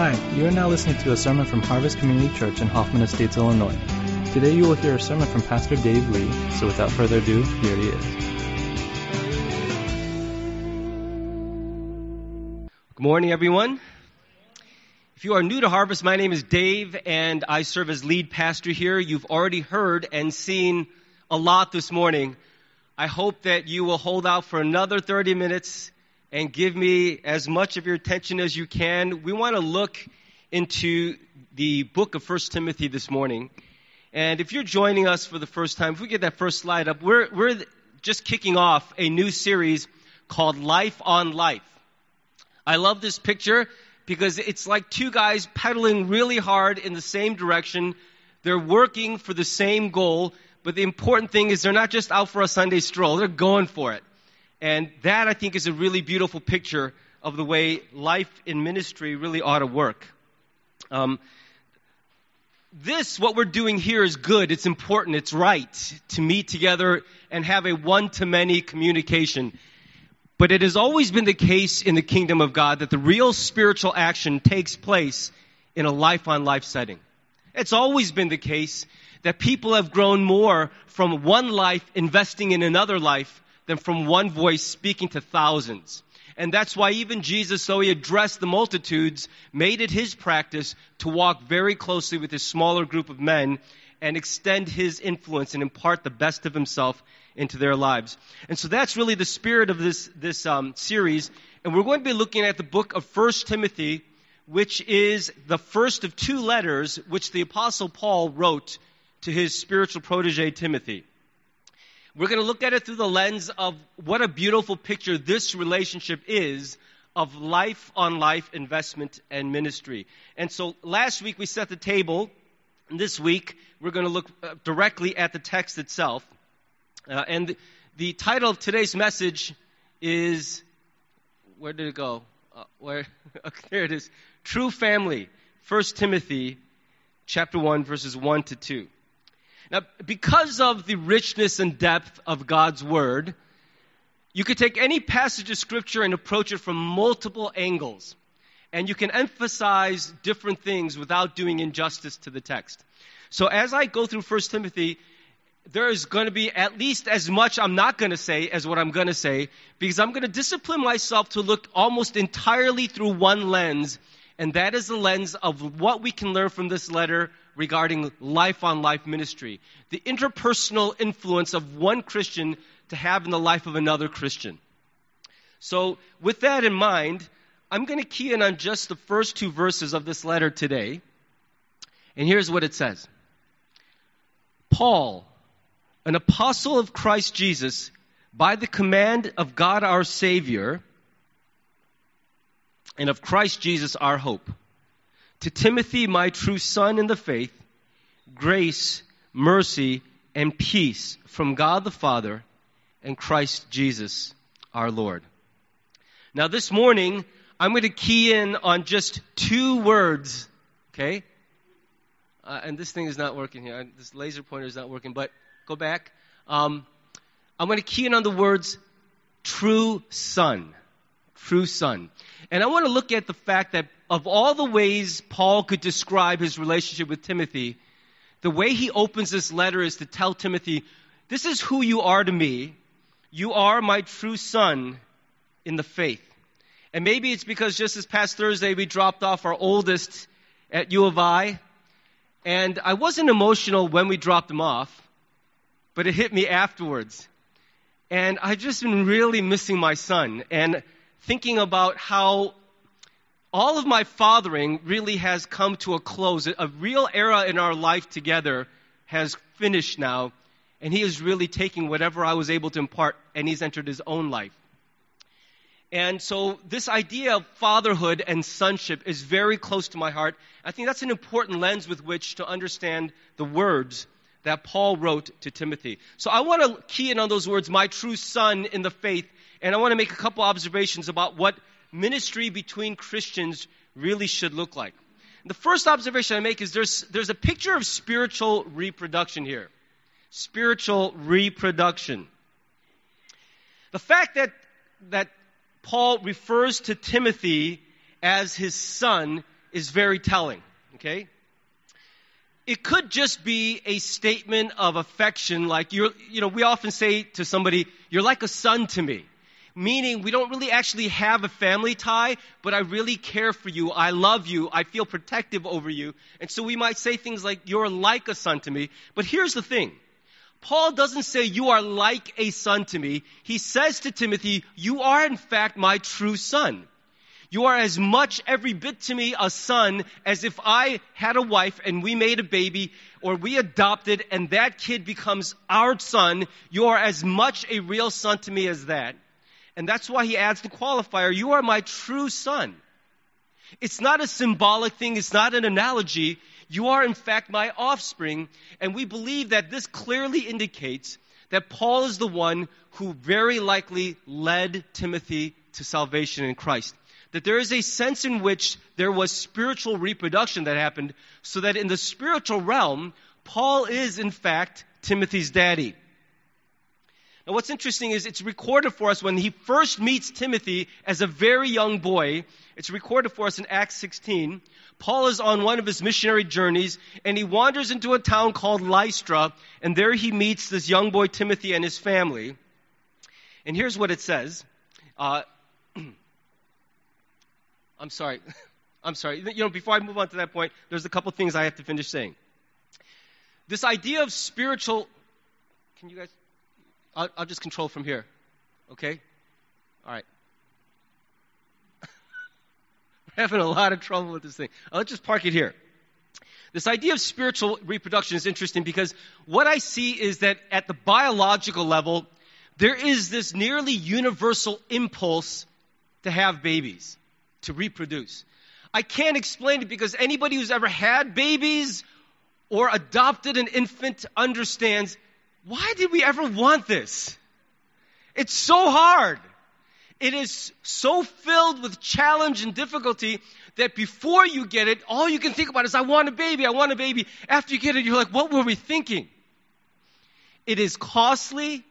Hi, you are now listening to a sermon from Harvest Community Church in Hoffman Estates, Illinois. Today you will hear a sermon from Pastor Dave Lee, so without further ado, here he is. Good morning, everyone. If you are new to Harvest, my name is Dave, and I serve as lead pastor here. You've already heard and seen a lot this morning. I hope that you will hold out for another 30 minutes and give me as much of your attention as you can. We want to look into the book of First Timothy this morning. And if you're joining us for the first time, if we get that first slide up, we're, we're just kicking off a new series called Life on Life. I love this picture because it's like two guys pedaling really hard in the same direction. They're working for the same goal, but the important thing is they're not just out for a Sunday stroll, they're going for it. And that, I think, is a really beautiful picture of the way life in ministry really ought to work. Um, this, what we're doing here, is good. It's important. It's right to meet together and have a one to many communication. But it has always been the case in the kingdom of God that the real spiritual action takes place in a life on life setting. It's always been the case that people have grown more from one life investing in another life than from one voice speaking to thousands. And that's why even Jesus, though he addressed the multitudes, made it his practice to walk very closely with his smaller group of men and extend his influence and impart the best of himself into their lives. And so that's really the spirit of this, this um, series. And we're going to be looking at the book of First Timothy, which is the first of two letters which the Apostle Paul wrote to his spiritual protege, Timothy. We're going to look at it through the lens of what a beautiful picture this relationship is of life on life investment and ministry. And so last week we set the table. This week we're going to look uh, directly at the text itself. Uh, and the, the, title of today's message is where did it go? Uh, where? okay, there it is. True Family. 1 Timothy chapter 1 verses 1 to 2. Now, because of the richness and depth of God's Word, you could take any passage of Scripture and approach it from multiple angles. And you can emphasize different things without doing injustice to the text. So as I go through 1 Timothy, there is going to be at least as much I'm not going to say as what I'm going to say, because I'm going to discipline myself to look almost entirely through one lens, and that is the lens of what we can learn from this letter regarding life on life ministry, the interpersonal influence of one Christian to have in the life of another Christian. So, with that in mind, I'm going to key in on just the first two verses of this letter today. And here's what it says Paul, an apostle of Christ Jesus, by the command of God our Savior, and of Christ Jesus our hope to Timothy, my true son in the faith, grace, mercy, and peace from God the Father and Christ Jesus our Lord. Now, this morning, I'm going to key in on just two words, okay? Uh, and this thing is not working here. This laser pointer is not working, but go back. Um, I'm going to key in on the words true son. True son. And I want to look at the fact that of all the ways Paul could describe his relationship with Timothy, the way he opens this letter is to tell Timothy, This is who you are to me. You are my true son in the faith. And maybe it's because just this past Thursday we dropped off our oldest at U of I. And I wasn't emotional when we dropped him off, but it hit me afterwards. And I've just been really missing my son and thinking about how all of my fathering really has come to a close. A real era in our life together has finished now, and he is really taking whatever I was able to impart, and he's entered his own life. And so, this idea of fatherhood and sonship is very close to my heart. I think that's an important lens with which to understand the words that Paul wrote to Timothy. So, I want to key in on those words, my true son in the faith, and I want to make a couple observations about what ministry between Christians really should look like. The first observation I make is there's, there's a picture of spiritual reproduction here. Spiritual reproduction. The fact that, that Paul refers to Timothy as his son is very telling, okay? It could just be a statement of affection, like you're, you know, we often say to somebody, you're like a son to me. Meaning, we don't really actually have a family tie, but I really care for you. I love you. I feel protective over you. And so we might say things like, You're like a son to me. But here's the thing Paul doesn't say, You are like a son to me. He says to Timothy, You are in fact my true son. You are as much every bit to me a son as if I had a wife and we made a baby or we adopted and that kid becomes our son. You are as much a real son to me as that. And that's why he adds the qualifier, you are my true son. It's not a symbolic thing. It's not an analogy. You are in fact my offspring. And we believe that this clearly indicates that Paul is the one who very likely led Timothy to salvation in Christ that there is a sense in which there was spiritual reproduction that happened, so that in the spiritual realm, Paul is in fact Timothy's daddy. Now, what's interesting is it's recorded for us when he first meets Timothy as a very young boy. It's recorded for us in Acts 16. Paul is on one of his missionary journeys, and he wanders into a town called Lystra, and there he meets this young boy Timothy and his family. And here's what it says. Uh, I'm sorry. I'm sorry. You know, before I move on to that point, there's a couple things I have to finish saying. This idea of spiritual. Can you guys? I'll, I'll just control from here. Okay? All right. We're having a lot of trouble with this thing. Uh, I'll just park it here. This idea of spiritual reproduction is interesting because what I see is that at the biological level, there is this nearly universal impulse to have babies to reproduce. I can't explain it because anybody who's ever had babies or adopted an infant understands why did we ever want this? It's so hard. It is so filled with challenge and difficulty that before you get it, all you can think about is, I want a baby, I want a baby. After you get it, you're like, what were we thinking? It is costly.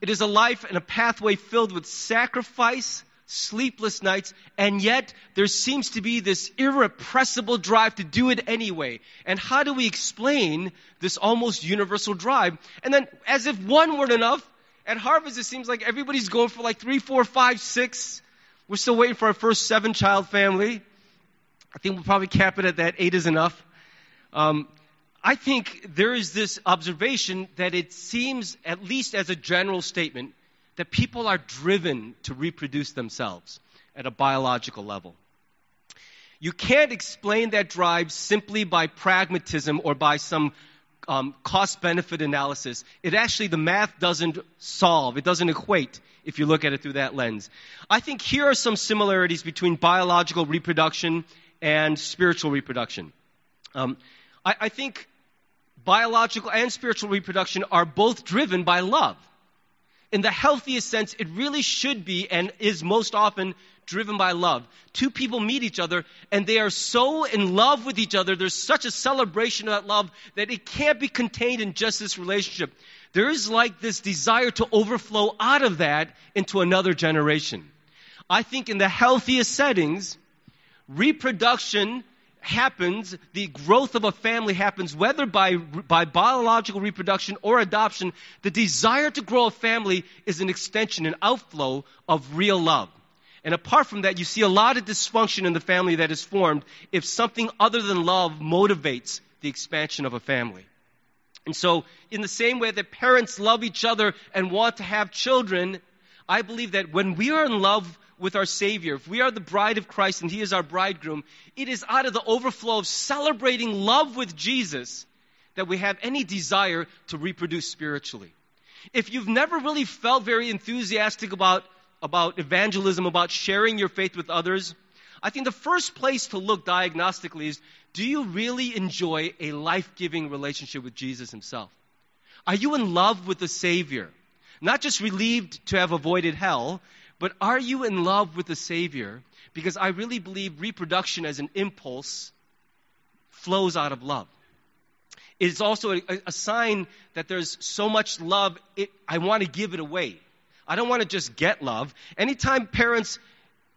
It is a life and a pathway filled with sacrifice, sleepless nights, and yet there seems to be this irrepressible drive to do it anyway. And how do we explain this almost universal drive? And then, as if one weren't enough, at Harvest it seems like everybody's going for like three, four, five, six. We're still waiting for our first seven child family. I think we'll probably cap it at that. Eight is enough. Um, I think there is this observation that it seems, at least as a general statement, that people are driven to reproduce themselves at a biological level. You can't explain that drive simply by pragmatism or by some um, cost benefit analysis. It actually, the math doesn't solve, it doesn't equate if you look at it through that lens. I think here are some similarities between biological reproduction and spiritual reproduction. Um, I, I think biological and spiritual reproduction are both driven by love in the healthiest sense, it really should be and is most often driven by love. Two people meet each other and they are so in love with each other. There's such a celebration of that love that it can't be contained in just this relationship. There is like this desire to overflow out of that into another generation. I think in the healthiest settings, reproduction happens, the growth of a family happens, whether by, by biological reproduction or adoption, the desire to grow a family is an extension, an outflow of real love. And apart from that, you see a lot of dysfunction in the family that is formed if something other than love motivates the expansion of a family. And so, in the same way that parents love each other and want to have children, I believe that when we are in love with our Savior, if we are the bride of Christ and He is our bridegroom, it is out of the overflow of celebrating love with Jesus that we have any desire to reproduce spiritually. If you've never really felt very enthusiastic about, about evangelism, about sharing your faith with others, I think the first place to look diagnostically is do you really enjoy a life giving relationship with Jesus Himself? Are you in love with the Savior? Not just relieved to have avoided hell, but are you in love with the Savior? Because I really believe reproduction as an impulse flows out of love. It is also a, a sign that there's so much love, it, I want to give it away. I don't want to just get love. Anytime parents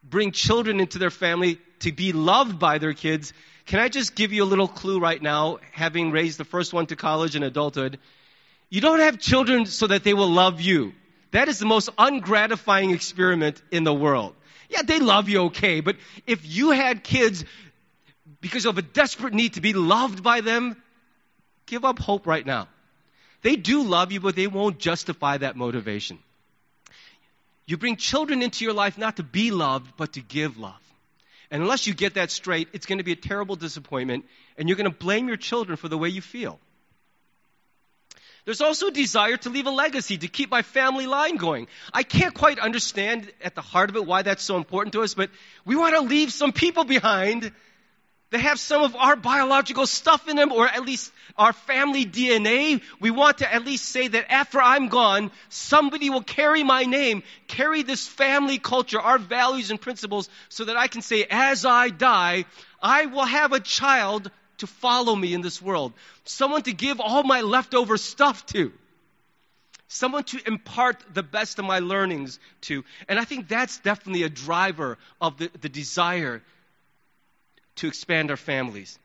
bring children into their family to be loved by their kids. Can I just give you a little clue right now, having raised the first one to college and adulthood? You don't have children so that they will love you. That is the most ungratifying experiment in the world. Yeah, they love you okay, but if you had kids because of a desperate need to be loved by them, give up hope right now. They do love you, but they won't justify that motivation. You bring children into your life not to be loved, but to give love. And unless you get that straight, it's going to be a terrible disappointment, and you're going to blame your children for the way you feel. There's also a desire to leave a legacy, to keep my family line going. I can't quite understand at the heart of it why that's so important to us, but we want to leave some people behind that have some of our biological stuff in them, or at least our family DNA. We want to at least say that after I'm gone, somebody will carry my name, carry this family culture, our values and principles, so that I can say, as I die, I will have a child to follow me in this world, someone to give all my leftover stuff to, someone to impart the best of my learnings to. And I think that's definitely a driver of the, the desire to expand our families.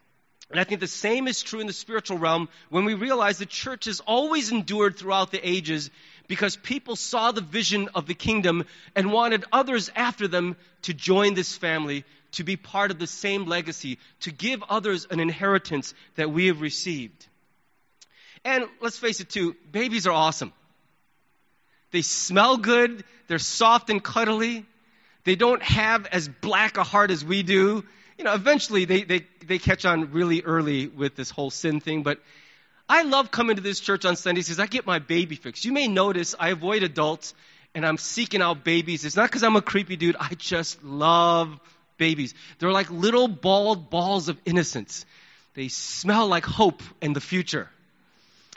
And I think the same is true in the spiritual realm when we realize the church has always endured throughout the ages because people saw the vision of the kingdom and wanted others after them to join this family, to be part of the same legacy, to give others an inheritance that we have received. And let's face it, too, babies are awesome. They smell good, they're soft and cuddly, they don't have as black a heart as we do. You know, eventually they, they, they catch on really early with this whole sin thing, but I love coming to this church on Sundays because I get my baby fix. You may notice I avoid adults and I'm seeking out babies. It's not because I'm a creepy dude. I just love babies. They're like little bald balls of innocence. They smell like hope and the future.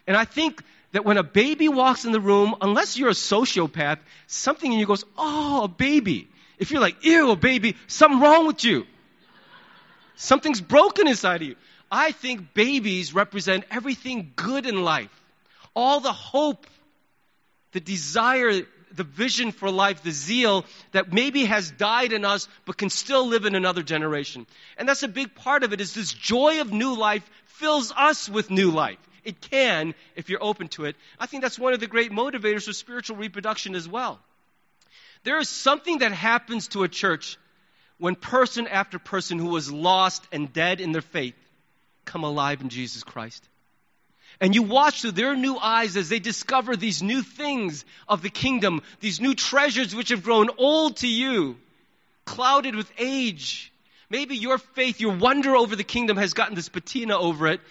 And I think that when a baby walks in the room, unless you're a sociopath, something in you goes, oh, a baby. If you're like, ew, a baby, something wrong with you. Something's broken inside of you. I think babies represent everything good in life. All the hope, the desire, the vision for life, the zeal that maybe has died in us but can still live in another generation. And that's a big part of it is this joy of new life fills us with new life. It can if you're open to it. I think that's one of the great motivators for spiritual reproduction as well. There is something that happens to a church when person after person who was lost and dead in their faith come alive in Jesus Christ. And you watch through their new eyes as they discover these new things of the kingdom, these new treasures which have grown old to you, clouded with age. Maybe your faith, your wonder over the kingdom has gotten this patina over it.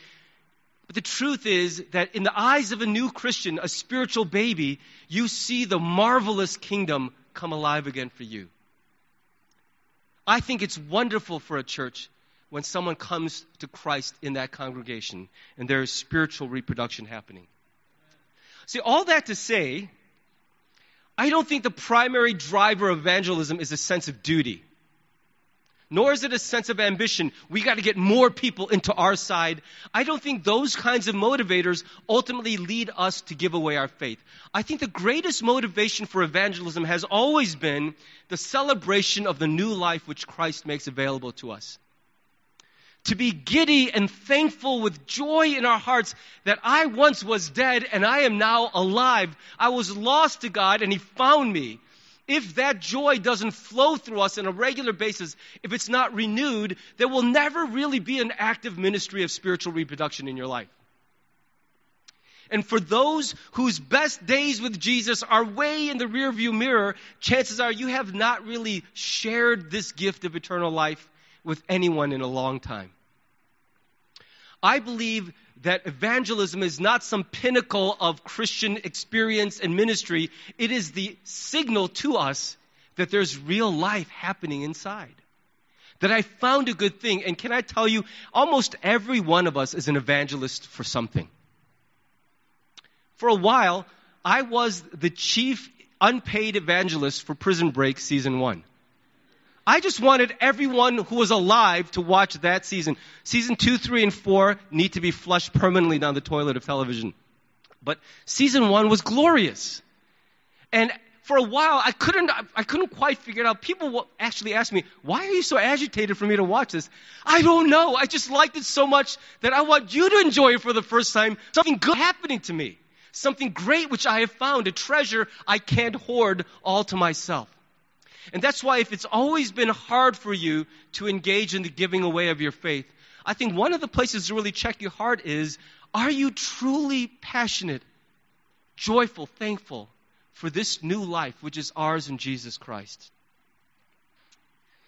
But the truth is that in the eyes of a new Christian, a spiritual baby, you see the marvelous kingdom come alive again for you. I think it's wonderful for a church when someone comes to Christ in that congregation and there is spiritual reproduction happening. See, all that to say, I don't think the primary driver of evangelism is a sense of duty. Nor is it a sense of ambition. We got to get more people into our side. I don't think those kinds of motivators ultimately lead us to give away our faith. I think the greatest motivation for evangelism has always been the celebration of the new life which Christ makes available to us to be giddy and thankful with joy in our hearts that I once was dead and I am now alive. I was lost to God and He found me. If that joy doesn't flow through us on a regular basis, if it's not renewed, there will never really be an active ministry of spiritual reproduction in your life. And for those whose best days with Jesus are way in the rearview mirror, chances are you have not really shared this gift of eternal life with anyone in a long time. I believe that evangelism is not some pinnacle of Christian experience and ministry. It is the signal to us that there's real life happening inside. That I found a good thing. And can I tell you, almost every one of us is an evangelist for something. For a while, I was the chief unpaid evangelist for Prison Break season one. I just wanted everyone who was alive to watch that season. Season two, three, and four need to be flushed permanently down the toilet of television. But season one was glorious. And for a while, I couldn't, I couldn't quite figure it out. People actually asked me, why are you so agitated for me to watch this? I don't know. I just liked it so much that I want you to enjoy it for the first time. Something good happening to me. Something great which I have found, a treasure I can't hoard all to myself. And that's why if it's always been hard for you to engage in the giving away of your faith, I think one of the places to really check your heart is, are you truly passionate, joyful, thankful for this new life which is ours in Jesus Christ?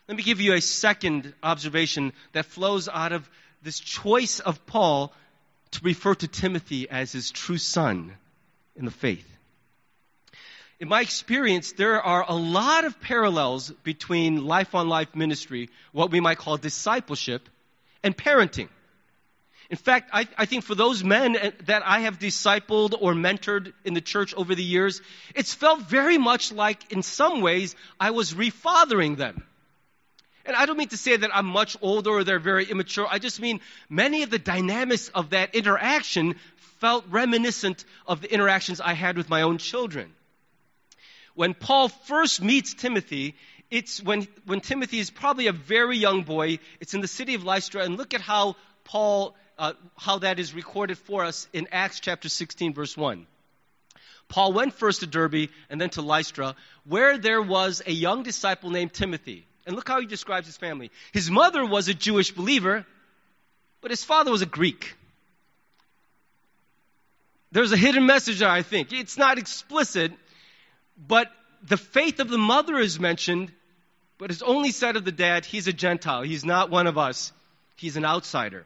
Let me give you a second observation that flows out of this choice of Paul to refer to Timothy as his true son in the faith in my experience, there are a lot of parallels between life on life ministry, what we might call discipleship, and parenting. In fact, I, I, think for those men eh, that I have discipled or mentored in the church over the years, it's felt very much like, in some ways, I was refathering them. And I don't mean to say that I'm much older or they're very immature. I just mean many of the dynamics of that interaction felt reminiscent of the interactions I had with my own children when Paul first meets Timothy, it's when, when Timothy is probably a very young boy. It's in the city of Lystra, and look at how Paul, uh, how that is recorded for us in Acts chapter 16, verse 1. Paul went first to Derbe and then to Lystra, where there was a young disciple named Timothy. And look how he describes his family. His mother was a Jewish believer, but his father was a Greek. There's a hidden message there, I think. It's not explicit, but the faith of the mother is mentioned, but it's only said of the dad, he's a Gentile. He's not one of us. He's an outsider.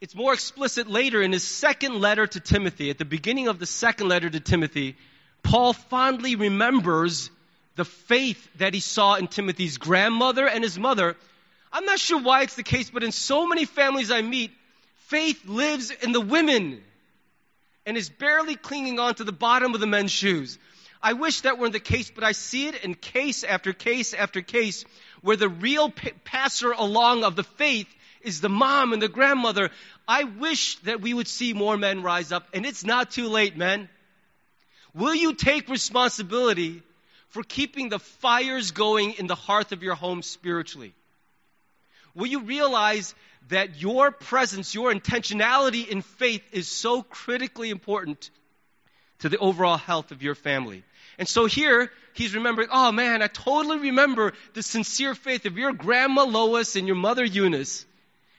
It's more explicit later in his second letter to Timothy. At the beginning of the second letter to Timothy, Paul fondly remembers the faith that he saw in Timothy's grandmother and his mother. I'm not sure why it's the case, but in so many families I meet, faith lives in the women and is barely clinging on to the bottom of the men's shoes. I wish that weren't the case, but I see it in case after case after case where the real p- passer along of the faith is the mom and the grandmother. I wish that we would see more men rise up, and it's not too late, men. Will you take responsibility for keeping the fires going in the hearth of your home spiritually? Will you realize that your presence, your intentionality in faith is so critically important to the overall health of your family. And so here, he's remembering, oh man, I totally remember the sincere faith of your grandma Lois and your mother Eunice.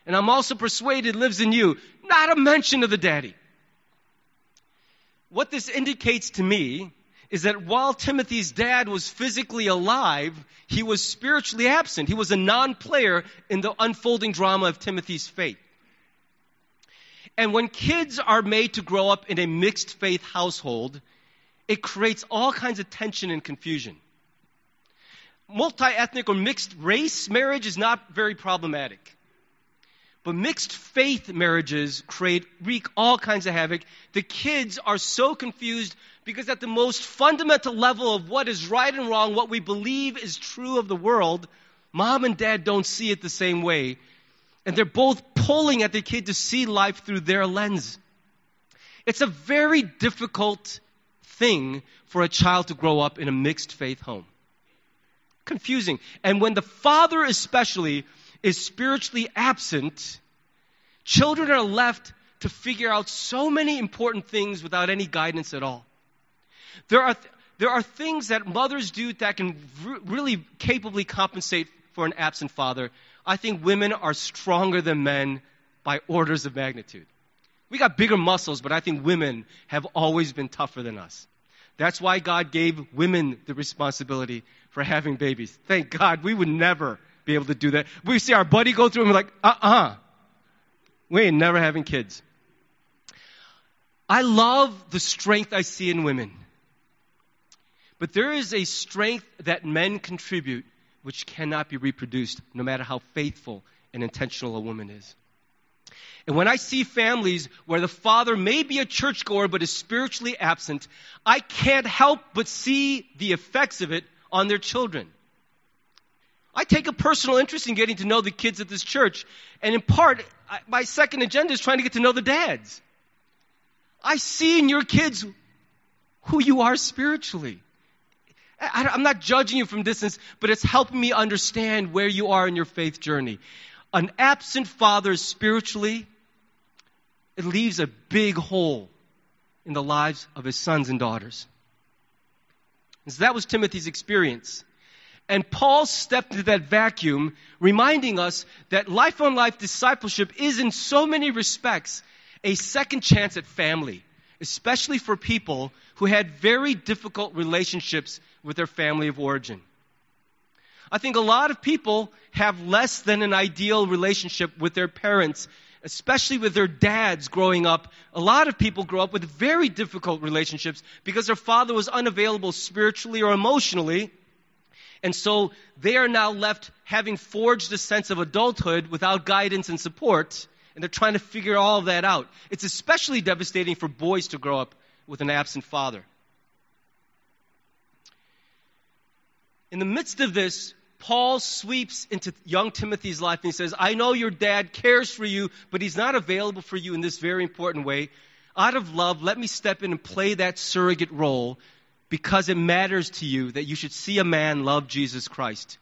And I'm also persuaded lives in you. Not a mention of the daddy. What this indicates to me is that while Timothy's dad was physically alive, he was spiritually absent. He was a non player in the unfolding drama of Timothy's faith. And when kids are made to grow up in a mixed faith household, it creates all kinds of tension and confusion. Multi ethnic or mixed race marriage is not very problematic. But mixed faith marriages create, wreak all kinds of havoc. The kids are so confused because at the most fundamental level of what is right and wrong, what we believe is true of the world, mom and dad don't see it the same way. And they're both pulling at the kid to see life through their lens. It's a very difficult thing for a child to grow up in a mixed faith home. Confusing. And when the father, especially, is spiritually absent, children are left to figure out so many important things without any guidance at all. There are, th- there are things that mothers do that can really capably compensate for an absent father. I think women are stronger than men by orders of magnitude. We got bigger muscles, but I think women have always been tougher than us. That's why God gave women the responsibility for having babies. Thank God we would never be able to do that. We see our buddy go through and we're like, uh uh-uh. uh We ain't never having kids. I love the strength I see in women. But there is a strength that men contribute which cannot be reproduced, no matter how faithful and intentional a woman is. And when I see families where the father may be a churchgoer but is spiritually absent, I can't help but see the effects of it on their children. I take a personal interest in getting to know the kids at this church, and in part, my second agenda is trying to get to know the dads. I see in your kids who you are spiritually. I, am not judging you from distance, but it's helping me understand where you are in your faith journey. An absent father spiritually, it leaves a big hole in the lives of his sons and daughters. And so that was Timothy's experience. And Paul stepped into that vacuum, reminding us that life on life discipleship is, in so many respects, a second chance at family, especially for people who had very difficult relationships with their family of origin. I think a lot of people have less than an ideal relationship with their parents, especially with their dads growing up. A lot of people grow up with very difficult relationships because their father was unavailable spiritually or emotionally. And so they are now left having forged a sense of adulthood without guidance and support, and they're trying to figure all of that out. It's especially devastating for boys to grow up with an absent father. In the midst of this, Paul sweeps into young Timothy's life and he says, I know your dad cares for you, but he's not available for you in this very important way. Out of love, let me step in and play that surrogate role because it matters to you that you should see a man love Jesus Christ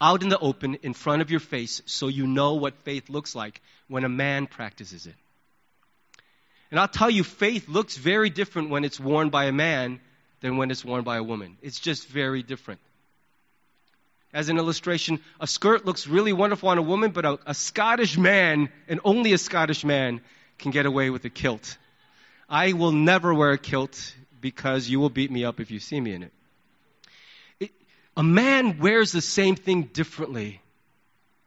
out in the open in front of your face so you know what faith looks like when a man practices it. And I'll tell you, faith looks very different when it's worn by a man than when it's worn by a woman. It's just very different. As an illustration, a skirt looks really wonderful on a woman, but a, a Scottish man, and only a Scottish man, can get away with a kilt. I will never wear a kilt because you will beat me up if you see me in it. it. A man wears the same thing differently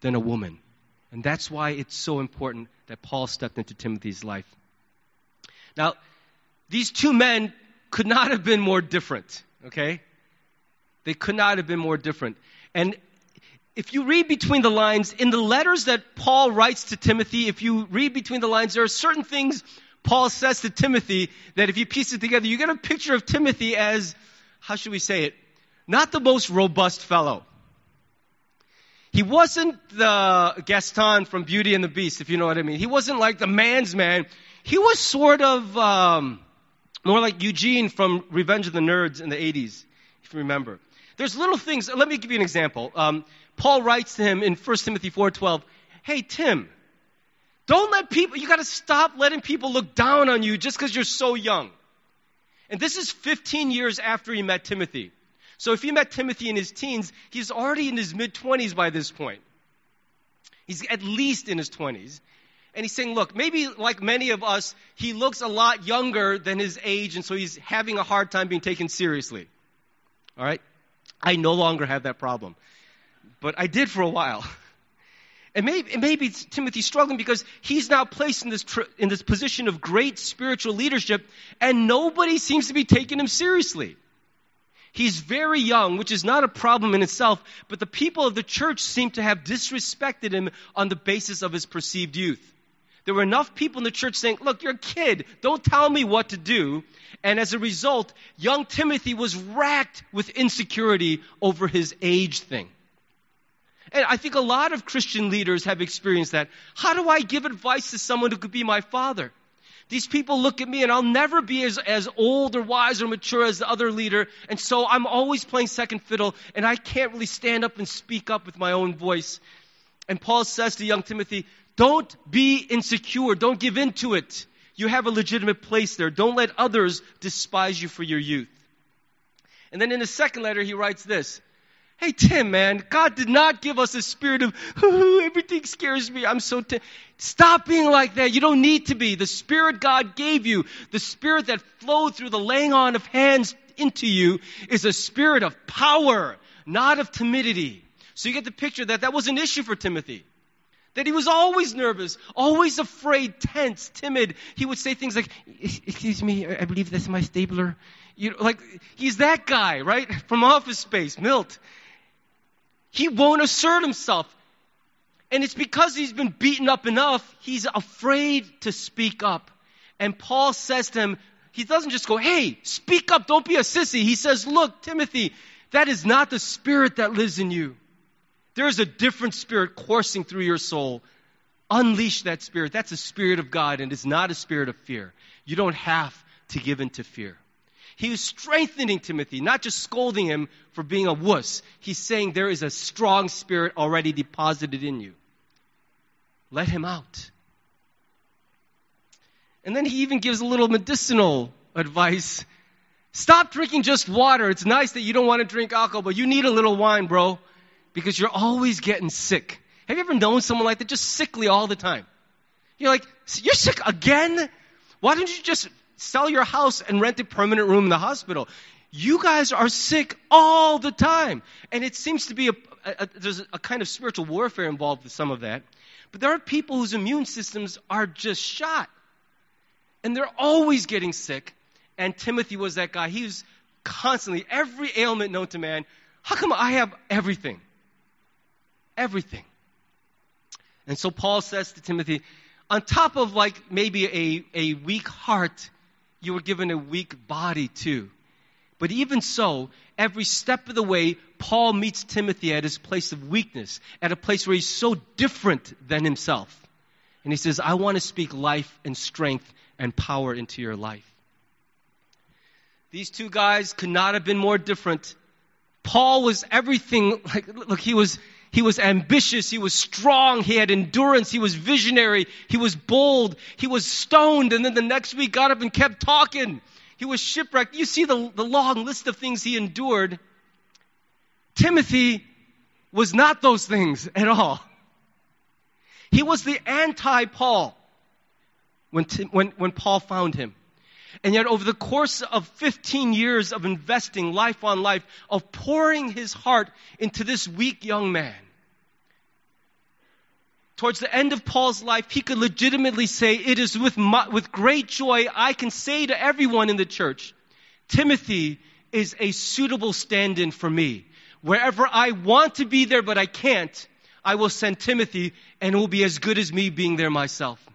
than a woman. And that's why it's so important that Paul stepped into Timothy's life. Now, these two men could not have been more different, okay? They could not have been more different. And if you read between the lines, in the letters that Paul writes to Timothy, if you read between the lines, there are certain things Paul says to Timothy that if you piece it together, you get a picture of Timothy as, how should we say it, not the most robust fellow. He wasn't the Gaston from Beauty and the Beast, if you know what I mean. He wasn't like the man's man. He was sort of um, more like Eugene from Revenge of the Nerds in the 80s, if you remember. There's little things. Let me give you an example. Um, Paul writes to him in 1 Timothy 4:12, "Hey Tim, don't let people, you got to stop letting people look down on you just because you're so young. And this is 15 years after he met Timothy. So if he met Timothy in his teens, he's already in his mid 20s by this point. He's at least in his 20s. And he's saying, look, maybe like many of us, he looks a lot younger than his age, and so he's having a hard time being taken seriously. All right? I no longer have that problem. But I did for a while. And maybe, maybe Timothy's struggling because he's now placed in this, in this position of great spiritual leadership, and nobody seems to be taking him seriously. He's very young, which is not a problem in itself, but the people of the church seem to have disrespected him on the basis of his perceived youth. There were enough people in the church saying, Look, you're a kid. Don't tell me what to do. And as a result, young Timothy was racked with insecurity over his age thing. And I think a lot of Christian leaders have experienced that. How do I give advice to someone who could be my father? These people look at me and I'll never be as, as old or wise or mature as the other leader. And so I'm always playing second fiddle and I can't really stand up and speak up with my own voice. And Paul says to young Timothy, don't be insecure. Don't give in to it. You have a legitimate place there. Don't let others despise you for your youth. And then in the second letter, he writes this Hey, Tim, man, God did not give us a spirit of, everything scares me. I'm so, t-. stop being like that. You don't need to be. The spirit God gave you, the spirit that flowed through the laying on of hands into you is a spirit of power, not of timidity. So you get the picture that that was an issue for Timothy. That he was always nervous, always afraid, tense, timid. He would say things like, excuse me, I believe that's my stapler. You know, like, he's that guy, right? From Office Space, Milt. He won't assert himself. And it's because he's been beaten up enough, he's afraid to speak up. And Paul says to him, he doesn't just go, hey, speak up, don't be a sissy. He says, look, Timothy, that is not the spirit that lives in you. There is a different spirit coursing through your soul. Unleash that spirit. That's a spirit of God, and it's not a spirit of fear. You don't have to give in to fear. He was strengthening Timothy, not just scolding him for being a wuss. He's saying there is a strong spirit already deposited in you. Let him out. And then he even gives a little medicinal advice. Stop drinking just water. It's nice that you don't want to drink alcohol, but you need a little wine, bro, because you're always getting sick. Have you ever known someone like that? Just sickly all the time. You're like, you're sick again? Why don't you just sell your house and rent a permanent room in the hospital? You guys are sick all the time. And it seems to be a, a, there's a kind of spiritual warfare involved with some of that. But there are people whose immune systems are just shot. And they're always getting sick. And Timothy was that guy. He was constantly, every ailment known to man. How come I have everything? Everything. And so Paul says to Timothy, on top of like maybe a, a weak heart, you were given a weak body too. But even so, every step of the way, Paul meets Timothy at his place of weakness, at a place where he's so different than himself. And he says, I want to speak life and strength and power into your life. These two guys could not have been more different. Paul was everything like look he was he was ambitious, he was strong, he had endurance, he was visionary, he was bold, he was stoned and then the next week got up and kept talking. He was shipwrecked. You see the, the long list of things he endured. Timothy was not those things at all. He was the anti Paul when, when, when Paul found him. And yet, over the course of 15 years of investing life on life, of pouring his heart into this weak young man, towards the end of Paul's life, he could legitimately say, It is with, my, with great joy I can say to everyone in the church, Timothy is a suitable stand in for me. Wherever I want to be there, but I can't, I will send Timothy, and it will be as good as me being there myself.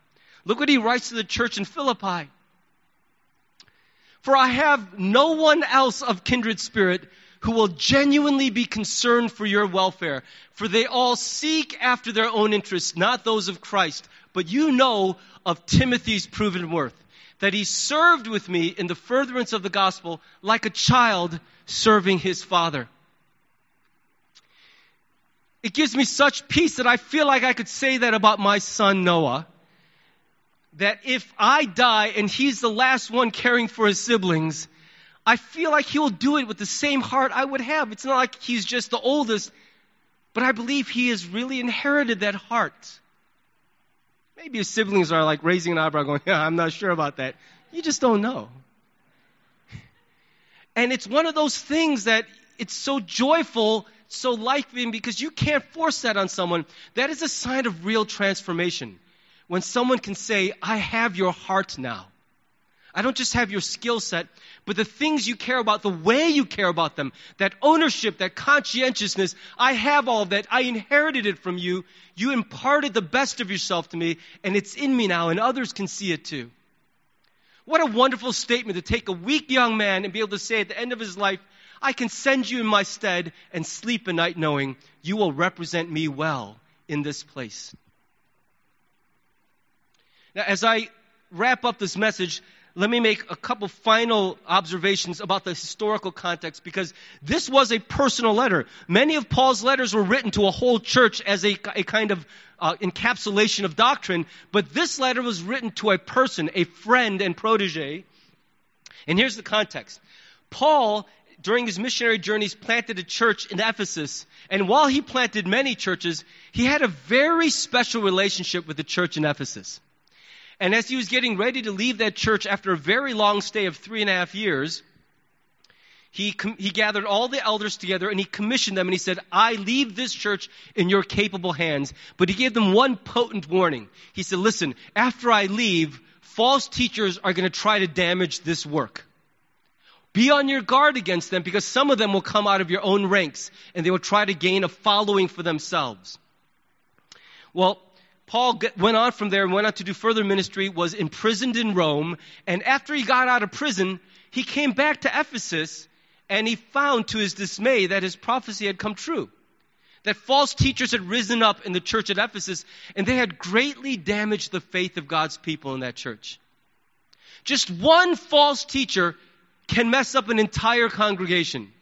Look what he writes to the church in Philippi. For I have no one else of kindred spirit who will genuinely be concerned for your welfare. For they all seek after their own interests, not those of Christ. But you know of Timothy's proven worth, that he served with me in the furtherance of the gospel like a child serving his father. It gives me such peace that I feel like I could say that about my son Noah that if I die and he's the last one caring for his siblings, I feel like he'll do it with the same heart I would have. It's not like he's just the oldest, but I believe he has really inherited that heart. Maybe his siblings are like raising an eyebrow going, yeah, I'm not sure about that. You just don't know. And it's one of those things that it's so joyful, so life giving because you can't force that on someone. That is a sign of real transformation when someone can say, I have your heart now. I don't just have your skill set, but the things you care about, the way you care about them, that ownership, that conscientiousness, I have all that. I inherited it from you. You imparted the best of yourself to me, and it's in me now, and others can see it too. What a wonderful statement to take a weak young man and be able to say at the end of his life, I can send you in my stead and sleep a night knowing you will represent me well in this place. Now, as I wrap up this message, let me make a couple final observations about the historical context because this was a personal letter. Many of Paul's letters were written to a whole church as a, a kind of uh, encapsulation of doctrine, but this letter was written to a person, a friend and protege. And here's the context Paul, during his missionary journeys, planted a church in Ephesus. And while he planted many churches, he had a very special relationship with the church in Ephesus. And as he was getting ready to leave that church after a very long stay of three and a half years, he, he gathered all the elders together and he commissioned them and he said, I leave this church in your capable hands. But he gave them one potent warning. He said, Listen, after I leave, false teachers are going to try to damage this work. Be on your guard against them because some of them will come out of your own ranks and they will try to gain a following for themselves. Well, Paul went on from there and went on to do further ministry, was imprisoned in Rome, and after he got out of prison, he came back to Ephesus and he found to his dismay that his prophecy had come true. That false teachers had risen up in the church at Ephesus and they had greatly damaged the faith of God's people in that church. Just one false teacher can mess up an entire congregation,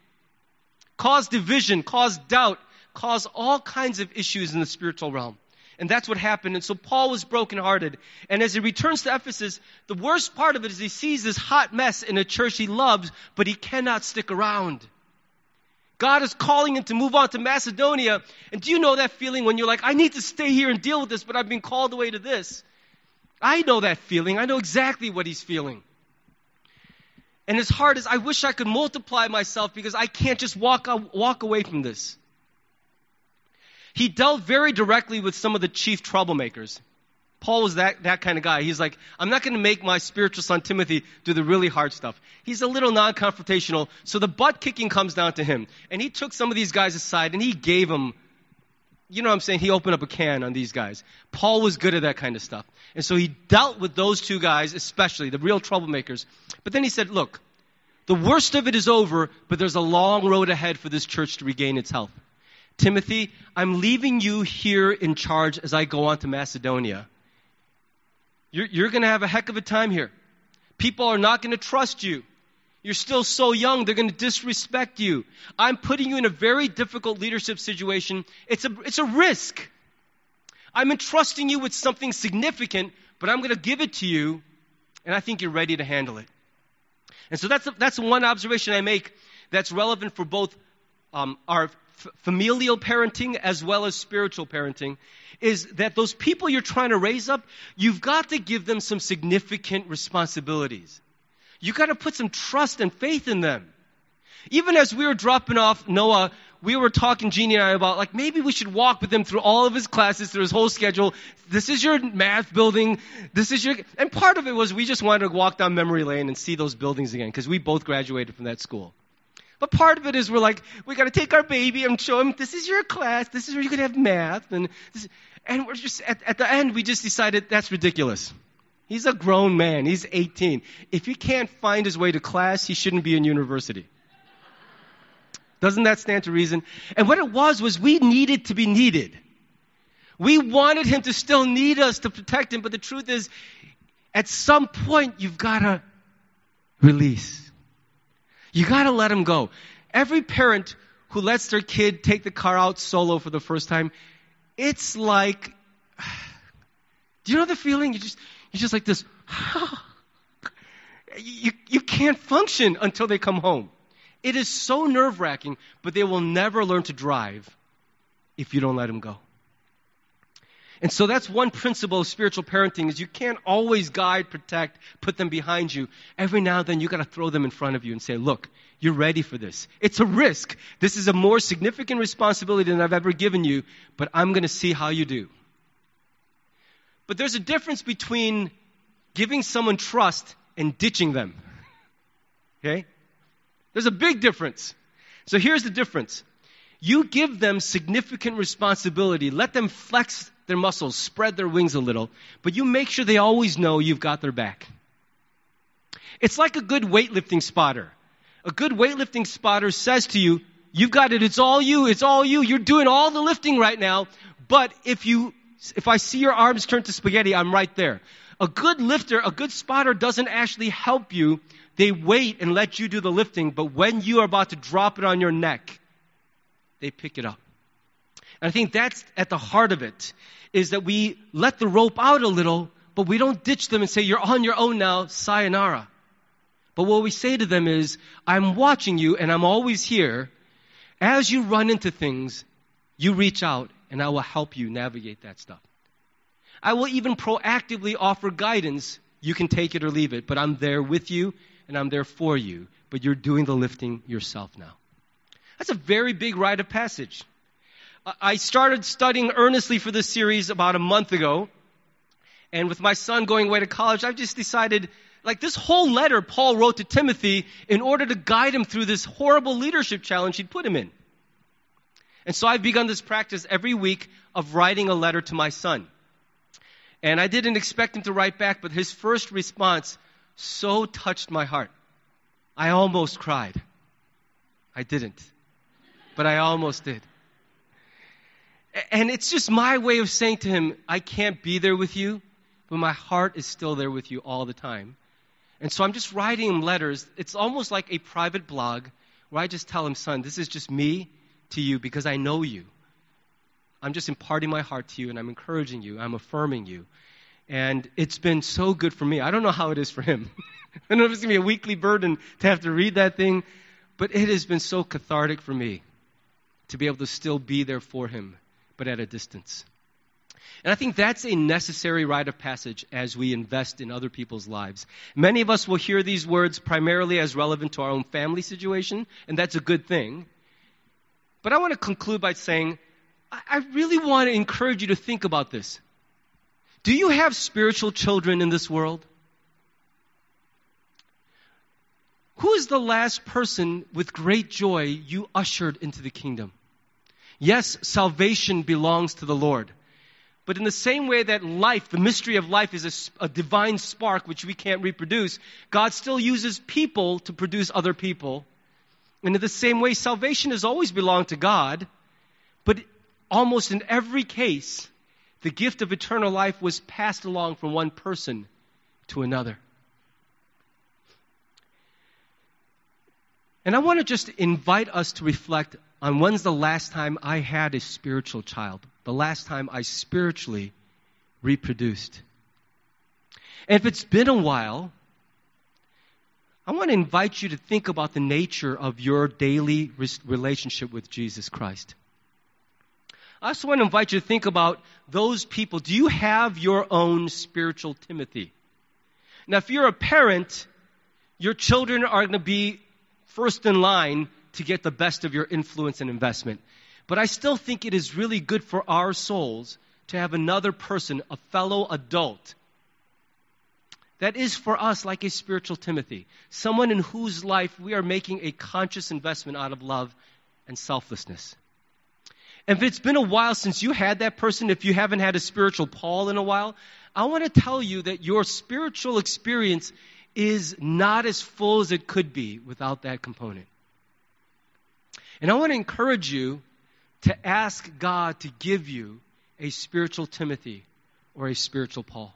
cause division, cause doubt, cause all kinds of issues in the spiritual realm. And that's what happened. And so Paul was brokenhearted. And as he returns to Ephesus, the worst part of it is he sees this hot mess in a church he loves, but he cannot stick around. God is calling him to move on to Macedonia. And do you know that feeling when you're like, I need to stay here and deal with this, but I've been called away to this? I know that feeling. I know exactly what he's feeling. And his heart is, I wish I could multiply myself because I can't just walk, walk away from this. He dealt very directly with some of the chief troublemakers. Paul was that, that kind of guy. He's like, I'm not going to make my spiritual son Timothy do the really hard stuff. He's a little non confrontational, so the butt kicking comes down to him. And he took some of these guys aside and he gave them, you know what I'm saying? He opened up a can on these guys. Paul was good at that kind of stuff. And so he dealt with those two guys, especially the real troublemakers. But then he said, Look, the worst of it is over, but there's a long road ahead for this church to regain its health. Timothy, I'm leaving you here in charge as I go on to Macedonia. You're, you're going to have a heck of a time here. People are not going to trust you. You're still so young, they're going to disrespect you. I'm putting you in a very difficult leadership situation. It's a, it's a risk. I'm entrusting you with something significant, but I'm going to give it to you, and I think you're ready to handle it. And so that's, that's one observation I make that's relevant for both um, our familial parenting as well as spiritual parenting is that those people you're trying to raise up, you've got to give them some significant responsibilities. You've got to put some trust and faith in them. Even as we were dropping off Noah, we were talking, Jeannie and I, about like maybe we should walk with him through all of his classes, through his whole schedule. This is your math building. This is your, and part of it was we just wanted to walk down memory lane and see those buildings again because we both graduated from that school. But part of it is we're like, we got to take our baby and show him this is your class, this is where you can have math, and this, and we're just at, at the end we just decided that's ridiculous. He's a grown man. He's 18. If he can't find his way to class, he shouldn't be in university. Doesn't that stand to reason? And what it was was we needed to be needed. We wanted him to still need us to protect him, but the truth is, at some point, you've got to release. You got to let him go. Every parent who lets their kid take the car out solo for the first time, it's like, do you know the feeling? You just, you're just like this. you, you can't function until they come home. It is so nerve wracking, but they will never learn to drive if you don't let them go. And so that's one principle of spiritual parenting is you can't always guide, protect, put them behind you. Every now and then you got to throw them in front of you and say, "Look, you're ready for this. It's a risk. This is a more significant responsibility than I've ever given you, but I'm going to see how you do." But there's a difference between giving someone trust and ditching them. Okay? There's a big difference. So here's the difference. You give them significant responsibility. Let them flex their muscles, spread their wings a little, but you make sure they always know you've got their back. It's like a good weightlifting spotter. A good weightlifting spotter says to you, You've got it. It's all you. It's all you. You're doing all the lifting right now. But if you, if I see your arms turn to spaghetti, I'm right there. A good lifter, a good spotter doesn't actually help you. They wait and let you do the lifting. But when you are about to drop it on your neck, they pick it up. And I think that's at the heart of it, is that we let the rope out a little, but we don't ditch them and say, You're on your own now, sayonara. But what we say to them is, I'm watching you and I'm always here. As you run into things, you reach out and I will help you navigate that stuff. I will even proactively offer guidance. You can take it or leave it, but I'm there with you and I'm there for you. But you're doing the lifting yourself now. That's a very big rite of passage. I started studying earnestly for this series about a month ago. And with my son going away to college, I've just decided, like this whole letter Paul wrote to Timothy in order to guide him through this horrible leadership challenge he'd put him in. And so I've begun this practice every week of writing a letter to my son. And I didn't expect him to write back, but his first response so touched my heart. I almost cried. I didn't, but I almost did. And it's just my way of saying to him, I can't be there with you, but my heart is still there with you all the time. And so I'm just writing him letters. It's almost like a private blog where I just tell him, son, this is just me to you because I know you. I'm just imparting my heart to you and I'm encouraging you. I'm affirming you. And it's been so good for me. I don't know how it is for him. I don't know if it's going to be a weekly burden to have to read that thing, but it has been so cathartic for me to be able to still be there for him, but at a distance. And I think that's a necessary rite of passage as we invest in other people's lives. Many of us will hear these words primarily as relevant to our own family situation, and that's a good thing. But I want to conclude by saying, I really want to encourage you to think about this. Do you have spiritual children in this world? Who is the last person with great joy you ushered into the kingdom? Yes, salvation belongs to the Lord. But in the same way that life, the mystery of life, is a, a, divine spark which we can't reproduce, God still uses people to produce other people. And in the same way, salvation has always belonged to God, but almost in every case, the gift of eternal life was passed along from one person to another. And I want to just invite us to reflect on when's the last time I had a spiritual child, the last time I spiritually reproduced. And if it's been a while, I want to invite you to think about the nature of your daily relationship with Jesus Christ. I also want to invite you to think about those people. Do you have your own spiritual Timothy? Now, if you're a parent, your children are going to be first in line to get the best of your influence and investment. But I still think it is really good for our souls to have another person, a fellow adult, that is for us like a spiritual Timothy, someone in whose life we are making a conscious investment out of love and selflessness. And if it's been a while since you had that person, if you haven't had a spiritual Paul in a while, I want to tell you that your spiritual experience is not as full as it could be without that component. And I want to encourage you to ask God to give you a spiritual Timothy or a spiritual Paul.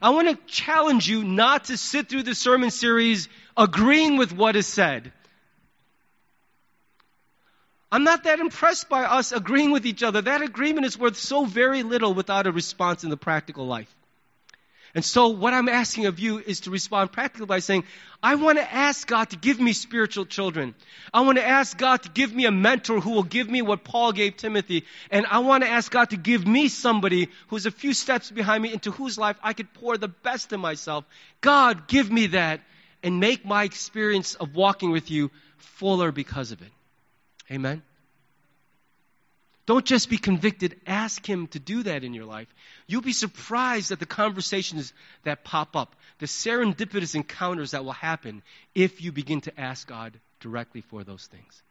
I want to challenge you not to sit through the sermon series agreeing with what is said. I'm not that impressed by us agreeing with each other. That agreement is worth so very little without a response in the practical life. And so, what I'm asking of you is to respond practically by saying, I want to ask God to give me spiritual children. I want to ask God to give me a mentor who will give me what Paul gave Timothy. And I want to ask God to give me somebody who's a few steps behind me into whose life I could pour the best of myself. God, give me that and make my experience of walking with you fuller because of it. Amen. Don't just be convicted, ask Him to do that in your life. You'll be surprised at the conversations that pop up, the serendipitous encounters that will happen if you begin to ask God directly for those things.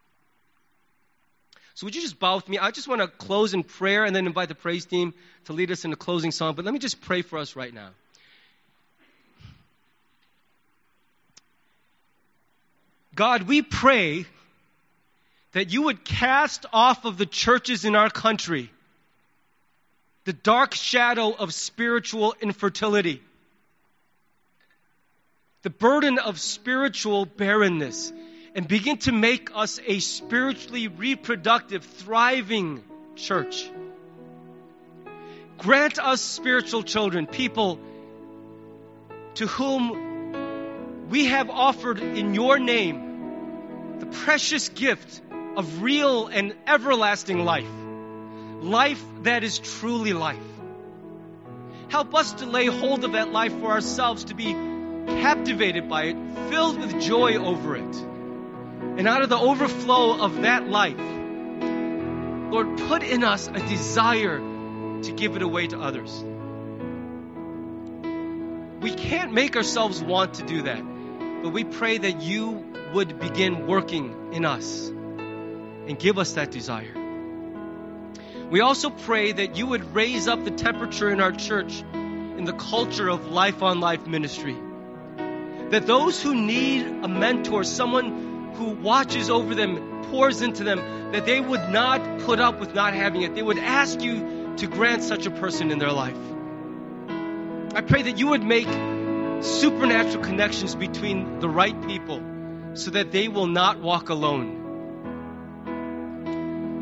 So, would you just bow with me? I just want to close in prayer and then invite the praise team to lead us in a closing song. But let me just pray for us right now. God, we pray that you would cast off of the churches in our country the dark shadow of spiritual infertility, the burden of spiritual barrenness, and begin to make us a spiritually reproductive, thriving church. Grant us spiritual children, people to whom we have offered in your name the precious gift of real and everlasting life. Life that is truly life. Help us to lay hold of that life for ourselves, to be captivated by it, filled with joy over it. And out of the overflow of that life, Lord, put in us a desire to give it away to others. We can't make ourselves want to do that, but we pray that you would begin working in us and give us that desire. We also pray that you would raise up the temperature in our church in the culture of life on life ministry. That those who need a mentor, someone who watches over them, pours into them, that they would not put up with not having it. They would ask you to grant such a person in their life. I pray that you would make supernatural connections between the right people so that they will not walk alone.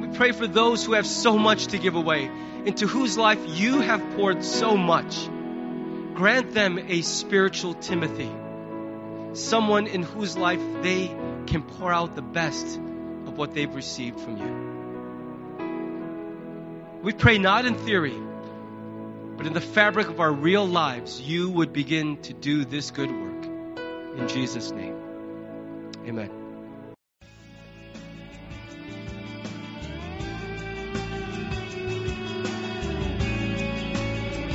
We pray for those who have so much to give away, into whose life you have poured so much. Grant them a spiritual Timothy, someone in whose life they can pour out the best of what they've received from you. We pray not in theory, but in the fabric of our real lives, you would begin to do this good work. In Jesus' name, amen.